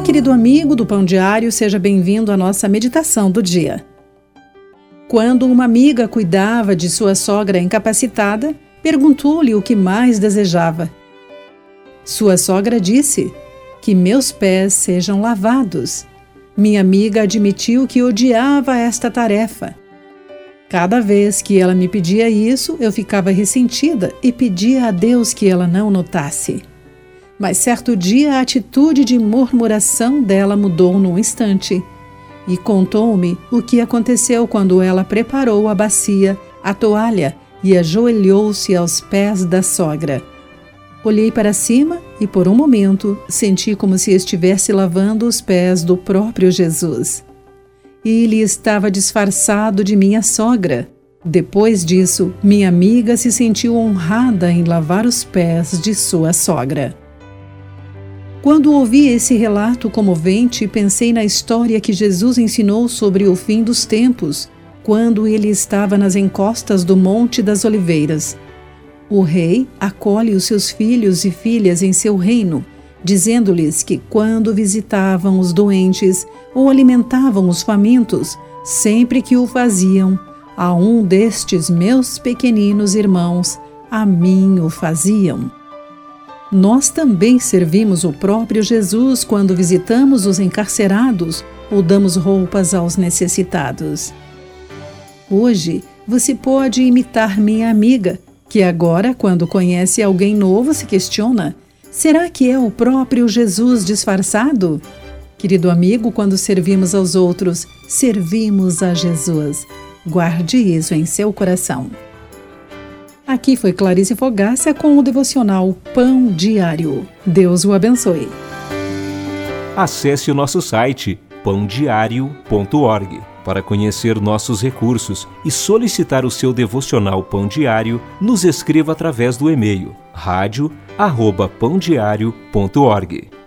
querido amigo do Pão Diário, seja bem-vindo à nossa meditação do dia. Quando uma amiga cuidava de sua sogra incapacitada, perguntou-lhe o que mais desejava. Sua sogra disse: Que meus pés sejam lavados. Minha amiga admitiu que odiava esta tarefa. Cada vez que ela me pedia isso, eu ficava ressentida e pedia a Deus que ela não notasse. Mas certo dia a atitude de murmuração dela mudou num instante e contou-me o que aconteceu quando ela preparou a bacia, a toalha e ajoelhou-se aos pés da sogra. Olhei para cima e, por um momento, senti como se estivesse lavando os pés do próprio Jesus. Ele estava disfarçado de minha sogra. Depois disso, minha amiga se sentiu honrada em lavar os pés de sua sogra. Quando ouvi esse relato comovente, pensei na história que Jesus ensinou sobre o fim dos tempos, quando ele estava nas encostas do Monte das Oliveiras. O rei acolhe os seus filhos e filhas em seu reino, dizendo-lhes que quando visitavam os doentes ou alimentavam os famintos, sempre que o faziam, a um destes meus pequeninos irmãos, a mim o faziam. Nós também servimos o próprio Jesus quando visitamos os encarcerados ou damos roupas aos necessitados. Hoje, você pode imitar minha amiga, que agora, quando conhece alguém novo, se questiona: será que é o próprio Jesus disfarçado? Querido amigo, quando servimos aos outros, servimos a Jesus. Guarde isso em seu coração. Aqui foi Clarice Fogácia com o devocional Pão Diário. Deus o abençoe. Acesse o nosso site pãodiario.org para conhecer nossos recursos e solicitar o seu devocional Pão Diário, nos escreva através do e-mail rádio@pãodiario.org.